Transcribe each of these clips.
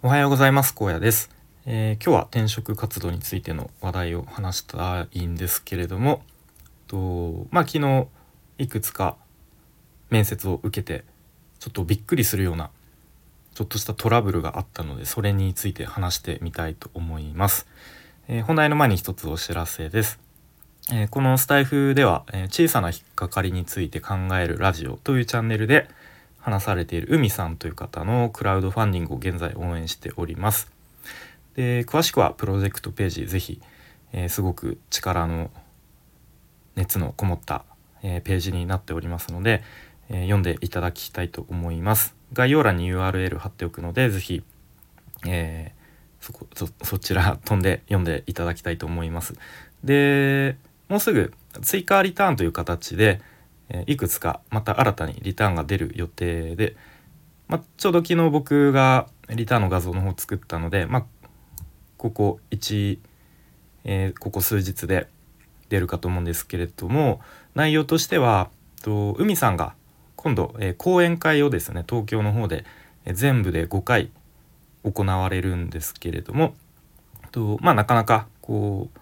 おはようございます。高野です、えー、今日は転職活動についての話題を話したいんですけれどもとまあ昨日いくつか面接を受けてちょっとびっくりするようなちょっとしたトラブルがあったのでそれについて話してみたいと思います、えー、本題の前に一つお知らせです、え、このスタイフでは、え小さな引っかかりについて考えるラジオというチャンネルで話されている海さんという方のクラウドファンディングを現在応援しております。で詳しくはプロジェクトページぜひ、えー、すごく力の熱のこもった、えー、ページになっておりますので、えー、読んでいただきたいと思います。概要欄に URL 貼っておくのでぜひ、えそこそちら飛んで読んでいただきたいと思います。でもうすぐ追加リターンという形で、えいくつかまた新たにリターンが出る予定で、まあ、ちょうど昨日僕がリターンの画像の方を作ったので、まあ、ここ1、えー、ここ数日で出るかと思うんですけれども内容としてはと海さんが今度、えー、講演会をですね東京の方で、え、全部で5回行われるんですけれどもとまあなかなかこう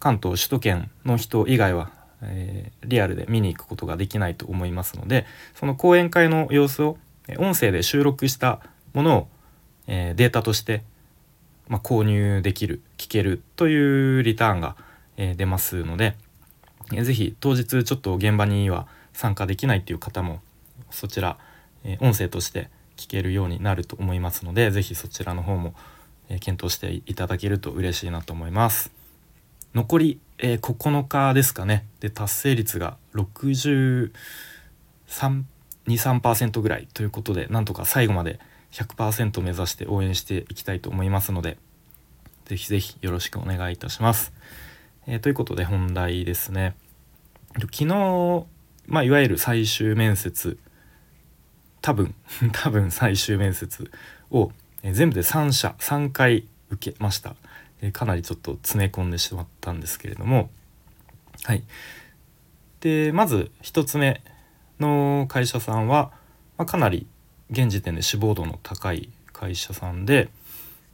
関東首都圏の人以外はえー、リアルで見に行くことができないと思いますのでその講演会の様子を音声で収録したものを、えー、データとして、まあ、購入できる聞けるというリターンが、えー、出ますので、えー、ぜひ当日ちょっと現場には参加できないっていう方もそちら、え音声として聞けるようになると思いますので是非そちらの方も、え検討していただけると嬉しいなと思います。残り、えー、9日ですかねで達成率が6323%ぐらいということでなんとか最後まで100%目指して応援していきたいと思いますので是非是非よろしくお願いいたします。えー、ということで本題ですね。昨日、まあ、いわゆる最終面接多分 多分最終面接を、全部で3社3回受けました。えかなりちょっと詰め込んでしまったんですけれども。はい。でまず1つ目の会社さんは、まあ、かなり現時点で志望度の高い会社さんで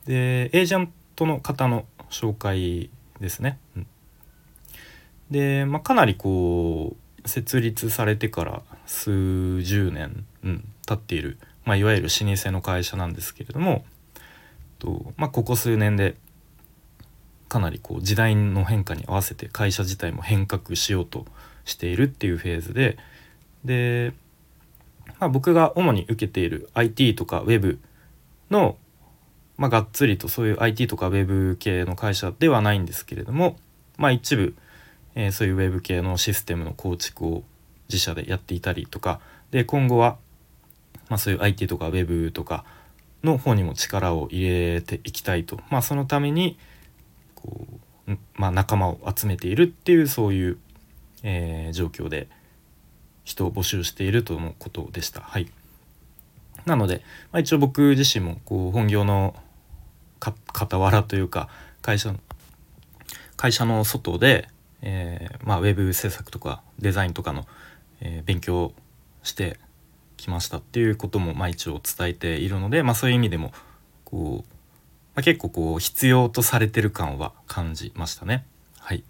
でエージェントの方の紹介ですね。うん、で、まあ、かなりこう設立されてから数十年、うん、経っている、まあ、いわゆる老舗の会社なんですけれどもと、まあ、ここ数年でかなりこう時代の変化に合わせて会社自体も変革しようとしているっていうフェーズでで、まあ、僕が主に受けている IT とか Web の、まあ、がっつりとそういう IT とか Web 系の会社ではないんですけれども、まあ、一部、えー、そういう Web 系のシステムの構築を自社でやっていたりとかで今後は、まあ、そういう IT とか Web とかの方にも力を入れていきたいと、まあ、そのために、こう、まあ、仲間を集めているっていうそういう、えー、状況で人を募集しているとのことでした。はい、なので、まあ、一応僕自身もこう本業の傍らというか会社の会社の外で、えーまあ、ウェブ制作とかデザインとかの、えー、勉強してきましたっていうことも、まあ、一応伝えているので、まあ、そういう意味でもこうまあ、結構こう必要とされてる感は感じましたね。はい、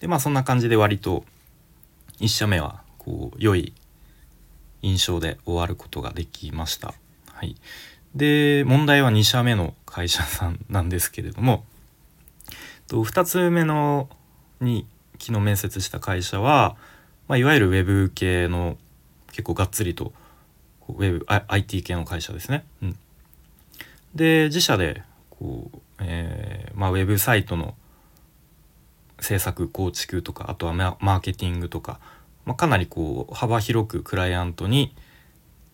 でまあそんな感じで割と1社目はこう良い印象で終わることができました。はい、で問題は2社目の会社さんなんですけれどもと2つ目のに昨日面接した会社は、まあ、いわゆるウェブ系の結構がっつりとウェブ IT 系の会社ですね。うん、で自社でこう、えー、まあ、ウェブサイトの制作構築とかあとはマーケティングとか、まあ、かなりこう幅広くクライアントに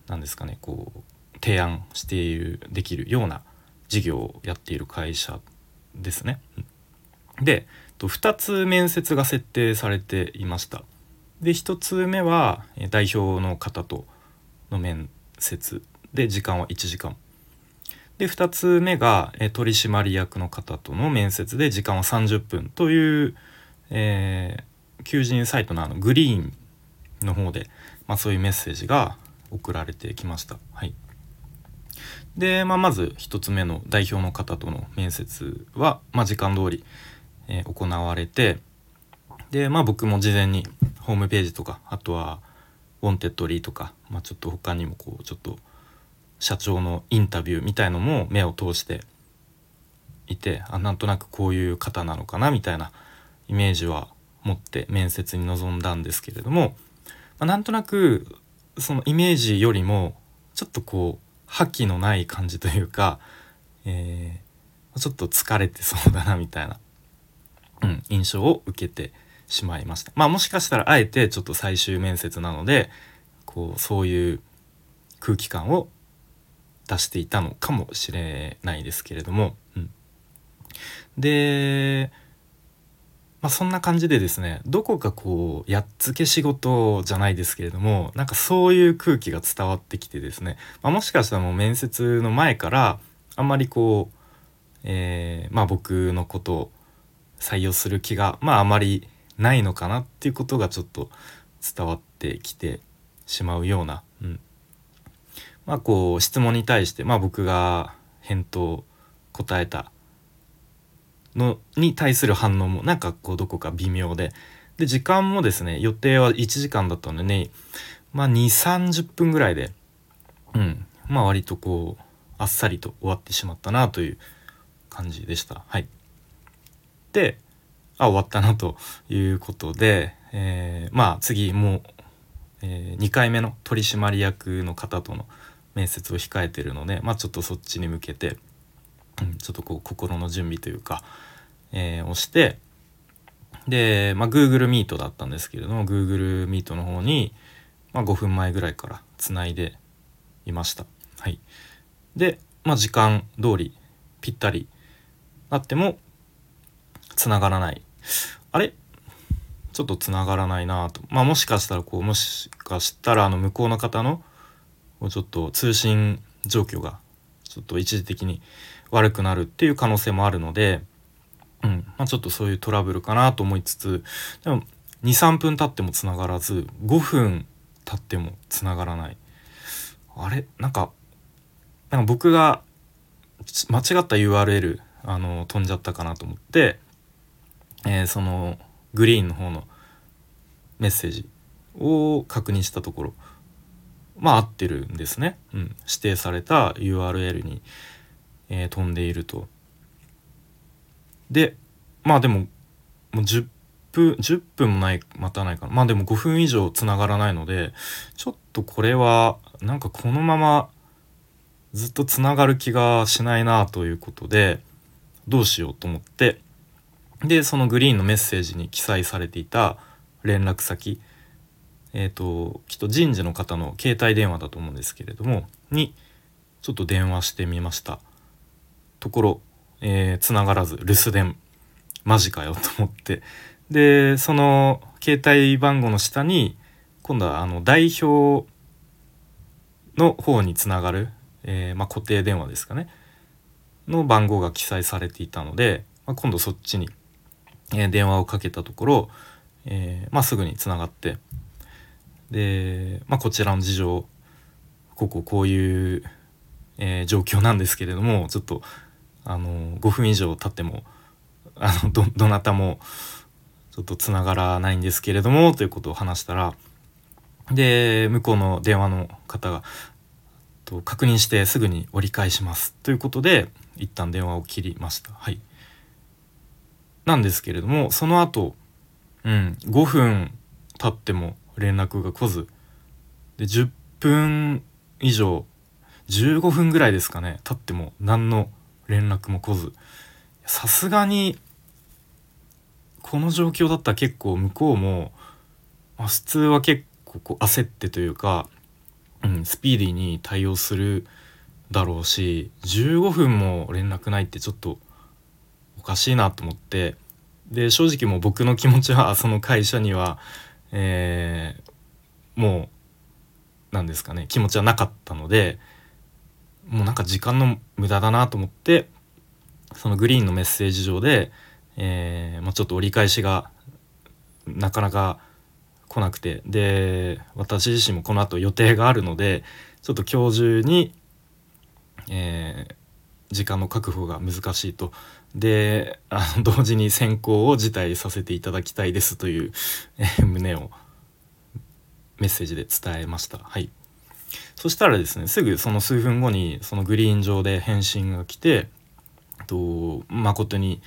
何ですかねこう提案しているできるような事業をやっている会社ですね。で2つ面接が設定されていました。で1つ目は代表の方との面接で時間は1時間で2つ目が、え取締役の方との面接で時間は30分という、えー、求人サイトのあの Green の方で、まあ、そういうメッセージが送られてきました。はい、で、まあ、まず1つ目の代表の方との面接は、まあ、時間通り、えー、行われてで、まあ、僕も事前にホームページとかあとは Wantedly とか、まあ、ちょっと他にもこうちょっと社長のインタビューみたいのも目を通していてあなんとなくこういう方なのかなみたいなイメージは持って面接に臨んだんですけれども、まあ、なんとなくそのイメージよりもちょっとこう覇気のない感じというか、えー、ちょっと疲れてそうだなみたいな、うん、印象を受けてしまいました。まあもしかしたらあえてちょっと最終面接なのでこうそういう空気感を出していたのかもしれないですけれども、うん、で、まあ、そんな感じでですねどこかこうやっつけ仕事じゃないですけれどもなんかそういう空気が伝わってきてですね、まあ、もしかしたらもう面接の前からあんまりこう、えー、まあ僕のことを採用する気がまああまりないのかなっていうことがちょっと伝わってきてしまうような、まあこう質問に対して、まあ、僕が返答答えたのに対する反応もなんかこうどこか微妙でで時間もですね予定は1時間だったのでねまあ2 3 0分ぐらいでうんまあ割とこうあっさりと終わってしまったなという感じでした。はい、であ終わったなということで、えー、まあ次もう、えー、2回目の取締役の方との面接を控えてるので、まあ、ちょっとそっちに向けて、うん、ちょっとこう心の準備というか、えー、をしてで、まあ、Google Meet だったんですけれども Google Meet の方に、まあ、5分前ぐらいからつないでいました。はい、で、まあ、時間通りぴったりなってもつながらない。あれ？ちょっとつながらないなと。まあもしかしたらこうもしかしたらあの向こうの方のもうちょっと通信状況がちょっと一時的に悪くなるっていう可能性もあるので、うん。まあ、ちょっとそういうトラブルかなと思いつつでも23分経ってもつながらず5分経ってもつながらない。あれ？なんかなんか僕が間違った URL あの飛んじゃったかなと思って、えー、そのグリーンの方のメッセージを確認したところまあ合ってるんですね、うん、指定された URL に、えー、飛んでいると。でまあでももう10分10分もない待たないかな。まあでも5分以上つながらないのでちょっとこれはなんかこのままずっとつながる気がしないなということでどうしようと思って。でそのグリーンのメッセージに記載されていた連絡先えっ、ー、ときっと人事の方の携帯電話だと思うんですけれどもにちょっと電話してみました。ところ、えー、繋がらず留守電。マジかよと思って。でその携帯番号の下に今度はあの代表の方につながる、えー、まあ、固定電話ですかね。の番号が記載されていたので、まあ、今度そっちに、え、電話をかけたところ、えまあ、すぐにつながってで、まあ、こちらの事情こここういう、えー、状況なんですけれどもちょっとあの5分以上経ってもあのどどなたもちょっとつながらないんですけれどもということを話したらで向こうの電話の方がと確認してすぐに折り返しますということで一旦電話を切りました。はい、なんですけれどもその後、うん、5分経っても連絡が来ず。で10分以上15分ぐらいですかね経っても何の連絡も来ず。さすがにこの状況だったら結構向こうも、まあ、普通は結構こう焦ってというか、うん、スピーディーに対応するだろうし15分も連絡ないってちょっとおかしいなと思って。で正直もう僕の気持ちはその会社にはえー、もう何ですかね気持ちはなかったのでもうなんか時間の無駄だなと思ってそのグリーンのメッセージ上で、えーまあ、ちょっと折り返しがなかなか来なくてで私自身もこの後予定があるのでちょっと今日中に、えー、時間の確保が難しいとであの 同時に選考を辞退させていただきたいですという、えー、旨をメッセージで伝えました。はいそしたらですねすぐその数分後にそのグリーン上で返信が来て「と誠に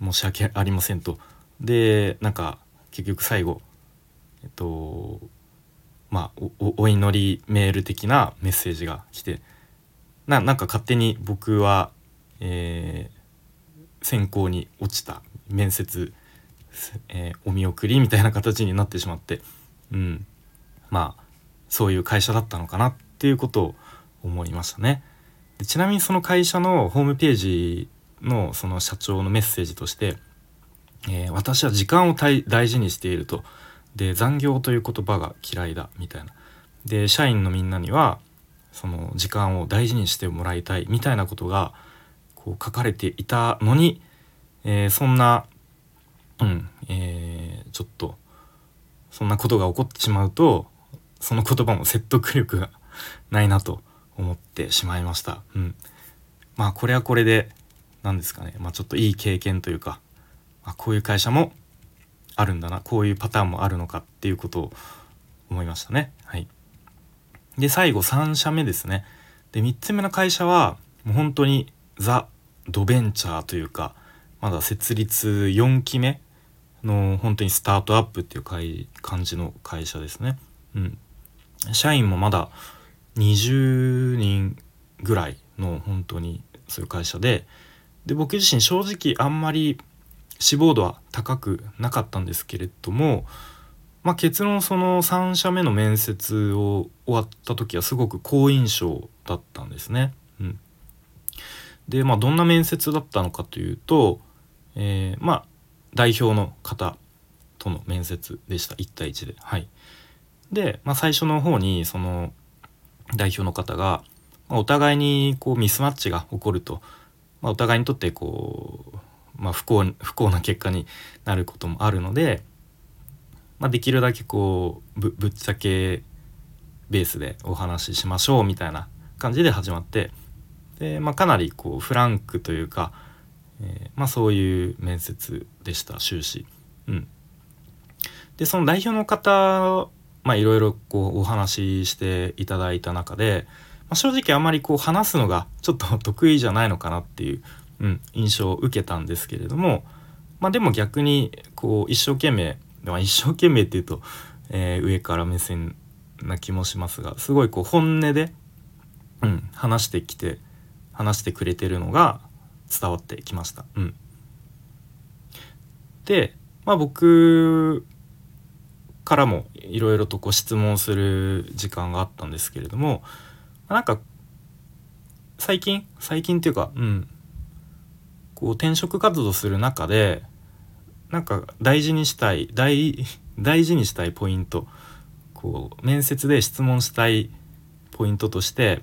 申し訳ありませんと」でなんか結局最後えっとまあお祈りメール的なメッセージが来てななんか勝手に僕は、えー、選考に落ちた面接、えー、お見送りみたいな形になってしまって、うん、まあそういう会社だったのかなっていうことを思いましたね。でちなみにその会社のホームページのその社長のメッセージとして「えー、私は時間を大事にしていると」で残業という言葉が嫌いだみたいな。で社員のみんなにはその時間を大事にしてもらいたいみたいなことがこう書かれていたのに、えー、そんな、うんえー、ちょっとそんなことが起こってしまうとその言葉も説得力がないなと思ってしまいました。うん、まあこれはこれで何ですかね、まあ、ちょっといい経験というか、まあ、こういう会社もあるんだなこういうパターンもあるのかっていうことを思いましたね。はい、で最後3社目ですね。で3つ目の会社はもう本当にザ・ドベンチャーというかまだ設立4期目の本当にスタートアップっていう感じの会社ですね。うん、社員もまだ20人ぐらいの本当にそういう会社でで僕自身正直あんまり志望度は高くなかったんですけれども、まあ、結論その3社目の面接を終わった時はすごく好印象だったんですね。うん、でまあどんな面接だったのかというと、えー、まあ代表の方との面接でした。1対1で。はい、で、まあ、最初の方にその代表の方が、まあ、お互いにこうミスマッチが起こると、まあ、お互いにとってこう、まあ、不幸不幸な結果になることもあるので、まあ、できるだけこうぶぶっちゃけベースでお話ししましょうみたいな感じで始まってで、まあ、かなりこうフランクというか、えー、まあ、そういう面接でした終始。うん、でその代表の方まあいろいろこうお話ししていただいた中で、まあ、正直あんまりこう話すのがちょっと 得意じゃないのかなっていう、うん、印象を受けたんですけれども、まあ、でも逆にこう一生懸命、まあ、一生懸命っていうと、えー、上から目線な気もしますがすごいこう本音で、うん、話してきて話してくれてるのが伝わってきました。うん、で、まあ、僕からもいろいろとこう質問する時間があったんですけれどもなんか最近最近っていうかうんこう転職活動する中でなんか大事にしたい大大事にしたいポイントこう面接で質問したいポイントとして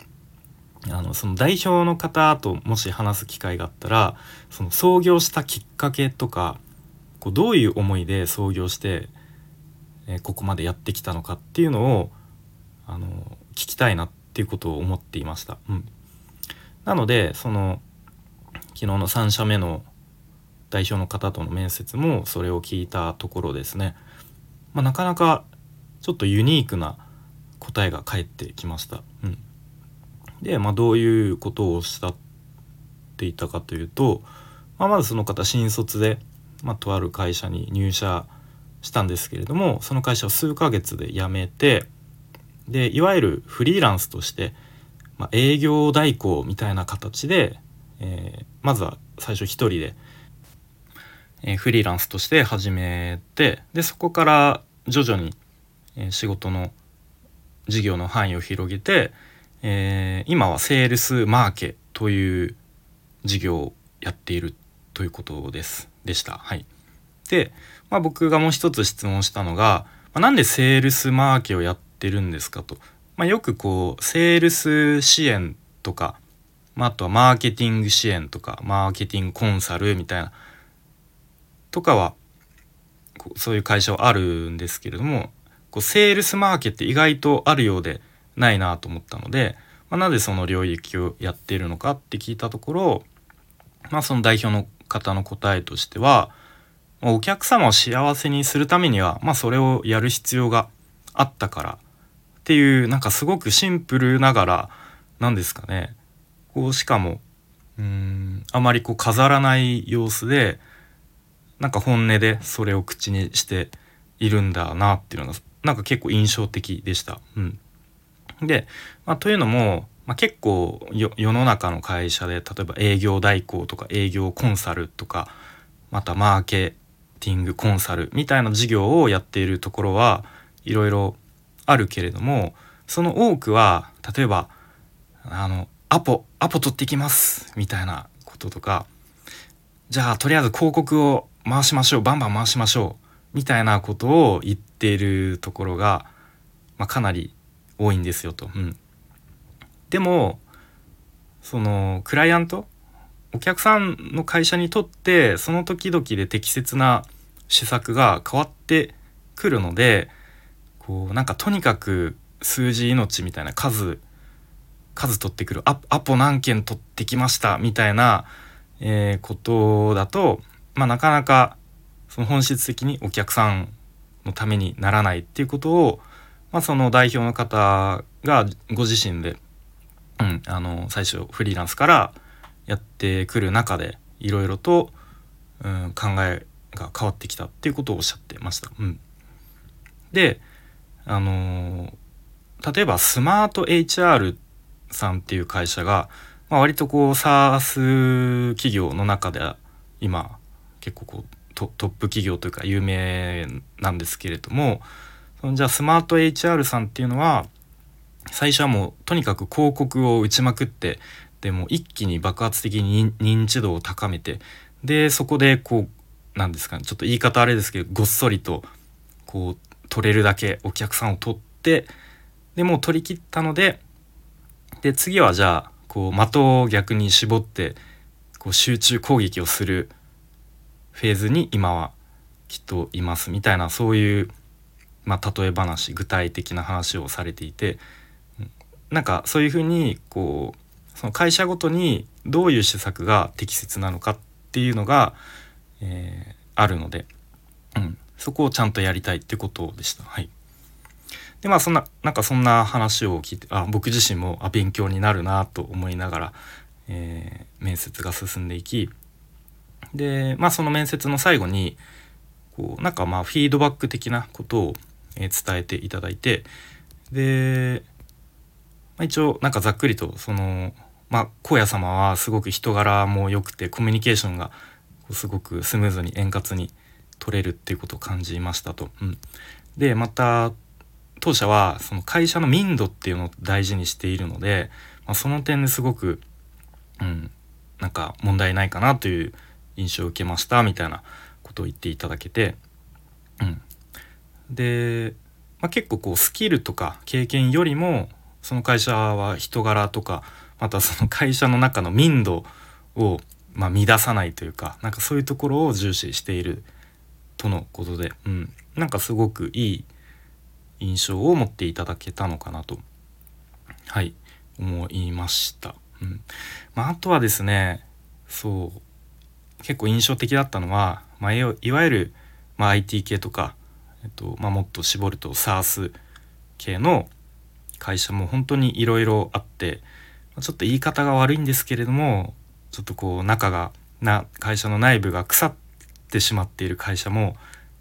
あのその代表の方ともし話す機会があったらその創業したきっかけとかこうどういう思いで創業してえここまでやってきたのかっていうのをあの聞きたいなっていうことを思っていました。うん、なのでその昨日の3社目の代表の方との面接もそれを聞いたところですね、まあ、なかなかちょっとユニークな答えが返ってきました。うん、で、まあ、どういうことをしゃっていたかというと、まあ、まずその方新卒で、まあ、とある会社に入社したんですけれどもその会社を数ヶ月で辞めてでいわゆるフリーランスとして、まあ、営業代行みたいな形で、えー、まずは最初一人で、えー、フリーランスとして始めてでそこから徐々に、仕事の事業の範囲を広げて、えー、今はセールスマーケという事業をやっているということです。でした。はい、で、まあ、僕がもう一つ質問したのが、まあ、なんでセールスマーケをやってるんですかと、まあ、よくこうセールス支援とか、まあ、あとはマーケティング支援とかマーケティングコンサルみたいなとかはそういう会社はあるんですけれどもこうセールスマーケって意外とあるようでないなと思ったので、まあ、なぜその領域をやっているのかって聞いたところ、まあ、その代表の方の答えとしてはお客様を幸せにするためには、まあ、それをやる必要があったからっていうなんかすごくシンプルながら何ですかねこうしかもうんあまりこう飾らない様子でなんか本音でそれを口にしているんだなっていうのがなんか結構印象的でした。うん、で、まあ、というのも、まあ、結構世の中の会社で例えば営業代行とか営業コンサルとかまたマーケティングコンサルみたいな事業をやっているところはいろいろあるけれどもその多くは例えばあのアポアポ取ってきますみたいなこととかじゃあとりあえず広告を回しましょうバンバン回しましょうみたいなことを言っているところが、まあ、かなり多いんですよと。うん、でもそのクライアントお客さんの会社にとってその時々で適切な施策が変わってくるのでこうなんかとにかく数字命みたいな数数取ってくるアアポ何件取ってきましたみたいな、えー、ことだと、まあ、なかなかその本質的にお客さんのためにならないっていうことを、まあ、その代表の方がご自身で、うん、あの最初フリーランスからやってくる中でいろいろと、うん、考えが変わってきたっていうことをおっしゃってました。うん、であの例えばスマート HR さんっていう会社が、まあ、割とこう SARS 企業の中で今結構こうトップ企業というか有名なんですけれどもそのじゃあスマート HR さんっていうのは最初はもうとにかく広告を打ちまくってでも一気に爆発的に認知度を高めてでそこでこうなんですかねちょっと言い方あれですけどごっそりとこう取れるだけお客さんを取ってでもう取り切ったのでで次はじゃあこう的を逆に絞ってこう集中攻撃をするフェーズに今はきっといますみたいなそういう、まあ、例え話具体的な話をされていてなんかそういうふうにこうその会社ごとにどういう施策が適切なのかっていうのが、えー、あるので、うん、そこをちゃんとやりたいってことでした。はいでまあそんななんかそんな話を聞いてあ僕自身もあ勉強になるなと思いながら、えー、面接が進んでいきでまあその面接の最後にこうなんかまあフィードバック的なことを、え伝えていただいてで、まあ、一応なんかざっくりとそのまあ荒野様はすごく人柄も良くてコミュニケーションがすごくスムーズに円滑に取れるっていうことを感じましたと。うん、でまた当社はその会社の民度っていうのを大事にしているので、まあ、その点ですごく、うん、なんか問題ないかなという印象を受けましたみたいなことを言っていただけて、うん、で、まあ、結構こうスキルとか経験よりもその会社は人柄とかまたその会社の中の民度をまあ乱さないというかなんかそういうところを重視しているとのことで、うん、なんかすごくいい印象を持っていただけたのかなとはい思いました。うんまあ、あとはですねそう結構印象的だったのは、まあ、いわゆる、まあ、IT 系とか、えっとまあ、もっと絞ると SARS 系の会社も本当にいろいろあってちょっと言い方が悪いんですけれどもちょっとこう中がな会社の内部が腐ってしまっている会社も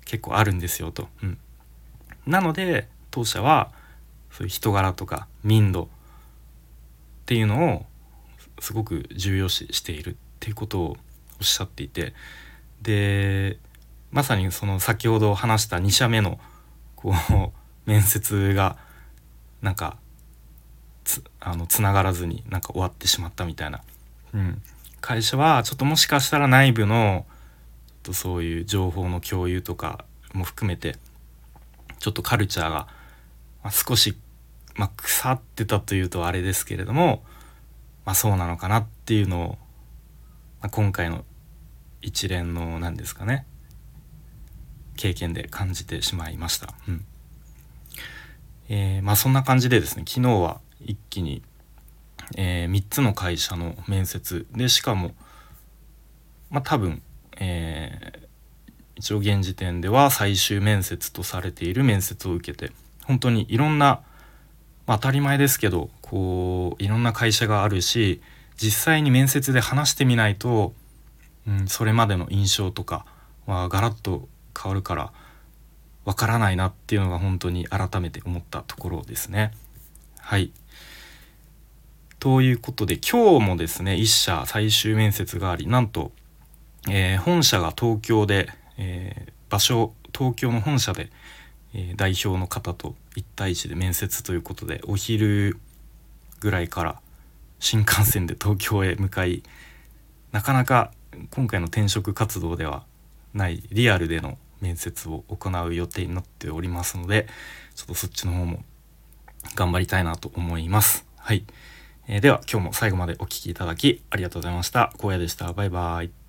結構あるんですよと。うん、なので当社はそういう人柄とか民度っていうのをすごく重要視しているっていうことをおっしゃっていてでまさにその先ほど話した2社目のこう 面接がなんかつあのつながらずになんか終わってしまったみたいな、うん、会社はちょっともしかしたら内部のとそういう情報の共有とかも含めてちょっとカルチャーが、少し、まあ、腐ってたというとあれですけれども、まあ、そうなのかなっていうのを、まあ、今回の一連の何ですかね。経験で感じてしまいました。うんえー、まあそんな感じでですね昨日は一気にえー、3つの会社の面接でしかもまあ多分、えー、一応現時点では最終面接とされている面接を受けて本当にいろんな、まあ、当たり前ですけどこういろんな会社があるし実際に面接で話してみないと、うん、それまでの印象とかはガラッと変わるからわからないなっていうのが本当に改めて思ったところですね。はいということで今日もですね1社最終面接がありなんと、えー、本社が東京で、えー、場所東京の本社で、えー、代表の方と1対1で面接ということでお昼ぐらいから新幹線で東京へ向かいなかなか今回の転職活動ではないリアルでの面接を行う予定になっておりますのでちょっとそっちの方も頑張りたいなと思います。はい。えー、では今日も最後までお聴きいただきありがとうございました。荒野でした。バイバイ。